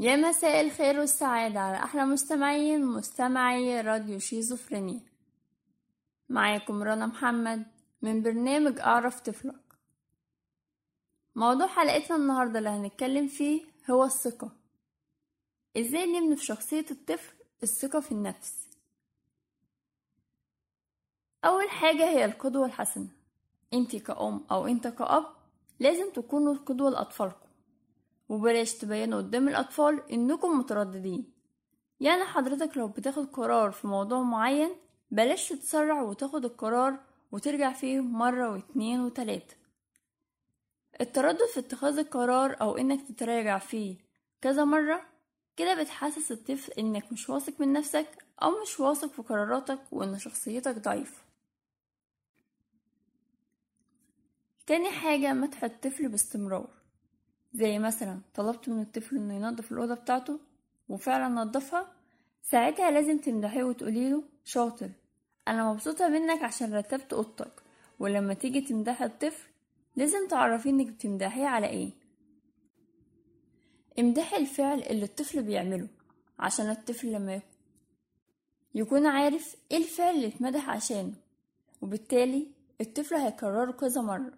يا مساء الخير والسعادة على أحلى مستمعين مستمعي راديو شيزوفرينيا. معاكم رنا محمد من برنامج أعرف طفلك. موضوع حلقتنا النهاردة اللي هنتكلم فيه هو الثقة. إزاي نبني في شخصية الطفل الثقة في النفس؟ أول حاجة هي القدوة الحسنة. انت كأم أو إنت كأب لازم تكونوا قدوة لأطفالكم. وبلاش تبينوا قدام الأطفال إنكم مترددين. يعني حضرتك لو بتاخد قرار في موضوع معين بلاش تتسرع وتاخد القرار وترجع فيه مرة واتنين وتلاتة. التردد في اتخاذ القرار أو إنك تتراجع فيه كذا مرة كده بتحسس الطفل إنك مش واثق من نفسك أو مش واثق في قراراتك وإن شخصيتك ضعيفة. تاني حاجة مدح الطفل باستمرار. زي مثلا طلبت من الطفل إنه ينظف الأوضة بتاعته وفعلا نظفها ساعتها لازم تمدحيه وتقوليله شاطر أنا مبسوطة منك عشان رتبت أوضتك ولما تيجي تمدحي الطفل لازم تعرفيه إنك بتمدحيه على إيه. امدحي الفعل اللي الطفل بيعمله عشان الطفل لما يكون عارف إيه الفعل اللي اتمدح عشانه وبالتالي الطفل هيكرره كذا مرة.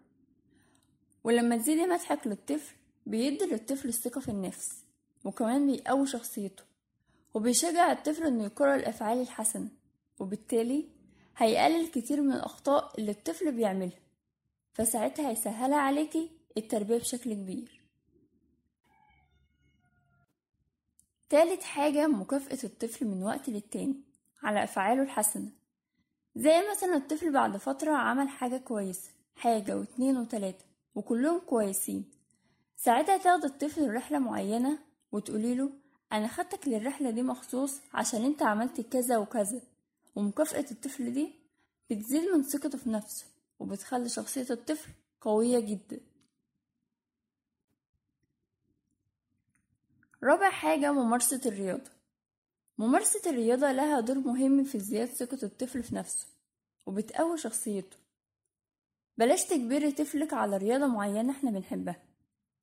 ولما تزيدي مدحك للطفل بيدي للطفل الثقة في النفس وكمان بيقوي شخصيته وبيشجع الطفل إنه يكرر الأفعال الحسنة وبالتالي هيقلل كتير من الأخطاء اللي الطفل بيعملها فساعتها هيسهلها عليكي التربية بشكل كبير. تالت حاجة مكافأة الطفل من وقت للتاني على أفعاله الحسنة زي مثلا الطفل بعد فترة عمل حاجة كويسة حاجة واتنين وتلاتة وكلهم كويسين ساعتها تاخد الطفل رحلة معينة وتقوليله أنا خدتك للرحلة دي مخصوص عشان أنت عملت كذا وكذا. ومكافأة الطفل دي بتزيد من ثقته في نفسه وبتخلي شخصية الطفل قوية جدا. رابع حاجة ممارسة الرياضة. ممارسة الرياضة لها دور مهم في زيادة ثقة الطفل في نفسه وبتقوي شخصيته. بلاش تجبري طفلك على رياضة معينة إحنا بنحبها.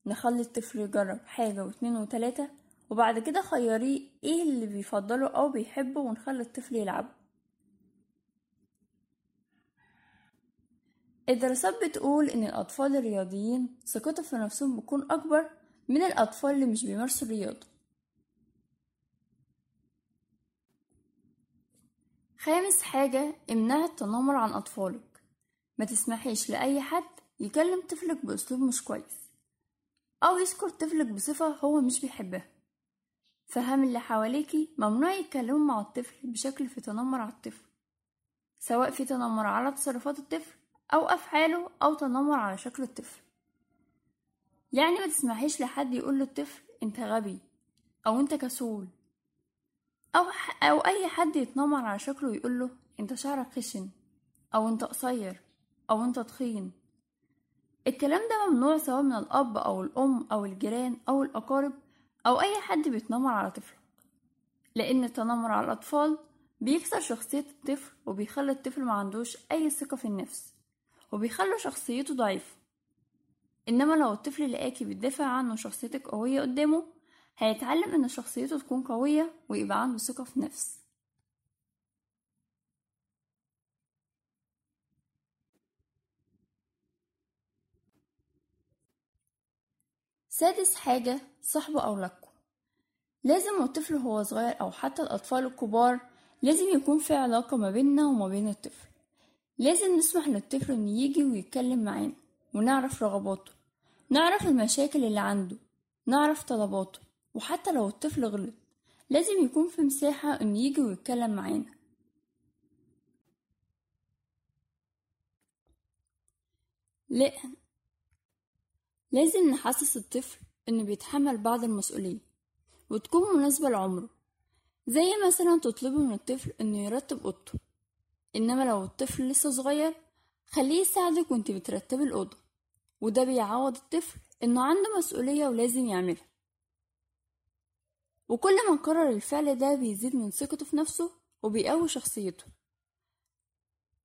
نخلي الطفل يجرب حاجة واتنين وتلاتة وبعد كده خيريه إيه اللي بيفضله أو بيحبه ونخلي الطفل يلعبه. الدراسات بتقول إن الأطفال الرياضيين ثقتهم في نفسهم بتكون أكبر من الأطفال اللي مش بيمارسوا الرياضة. خامس حاجة امنع التنمر عن أطفالك. ما تسمحيش لأي حد يكلم طفلك بأسلوب مش كويس. أو يذكر طفلك بصفة هو مش بيحبها. فهم اللي حواليكي ممنوع يتكلموا مع الطفل بشكل في تنمر على الطفل سواء في تنمر على تصرفات الطفل أو أفعاله أو تنمر على شكل الطفل. يعني ما تسمحيش لحد يقول للطفل أنت غبي أو أنت كسول أو, أو أي حد يتنمر على شكله ويقول له أنت شعرك خشن أو أنت قصير أو أنت تخين. الكلام ده ممنوع سواء من الأب أو الأم أو الجيران أو الأقارب أو أي حد بيتنمر على طفله لأن التنمر على الأطفال بيكسر شخصية الطفل وبيخلي الطفل ما عندوش أي ثقة في النفس وبيخلي شخصيته ضعيفة. إنما لو الطفل لقاكي بتدافع عنه شخصيتك قوية قدامه هيتعلم إن شخصيته تكون قوية ويبقى عنده ثقة في النفس. سادس حاجة صاحبه أو لكم لازم الطفل هو صغير أو حتى الأطفال الكبار لازم يكون في علاقة ما بيننا وما بين الطفل. لازم نسمح للطفل إنه يجي ويتكلم معانا ونعرف رغباته نعرف المشاكل اللي عنده نعرف طلباته وحتى لو الطفل غلط لازم يكون في مساحة إنه يجي ويتكلم معانا. لا لازم نحسس الطفل إنه بيتحمل بعض المسؤولية وتكون مناسبة لعمره. زي مثلا تطلبي من الطفل إنه يرتب أوضته إنما لو الطفل لسه صغير خليه يساعدك وأنت بترتبي الأوضة وده بيعوض الطفل إنه عنده مسؤولية ولازم يعملها. وكل ما نكرر الفعل ده بيزيد من ثقته في نفسه وبيقوي شخصيته.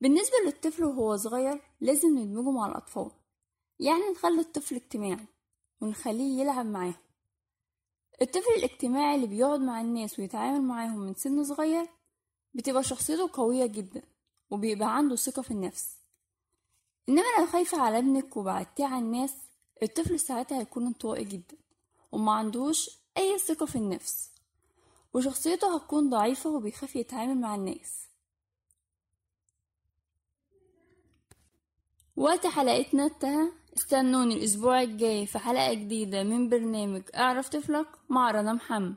بالنسبة للطفل وهو صغير لازم ندمجه مع الأطفال يعني نخلي الطفل اجتماعي ونخليه يلعب معاه الطفل الاجتماعي اللي بيقعد مع الناس ويتعامل معاهم من سن صغير بتبقى شخصيته قوية جدا وبيبقى عنده ثقة في النفس. إنما لو خايفة على ابنك وبعدتيه عن الناس الطفل ساعتها هيكون انطوائي جدا وما عندوش أي ثقة في النفس. وشخصيته هتكون ضعيفة وبيخاف يتعامل مع الناس. وقت حلقتنا انتهى. استنوني الأسبوع الجاي في حلقة جديدة من برنامج أعرف طفلك مع رنا محمد.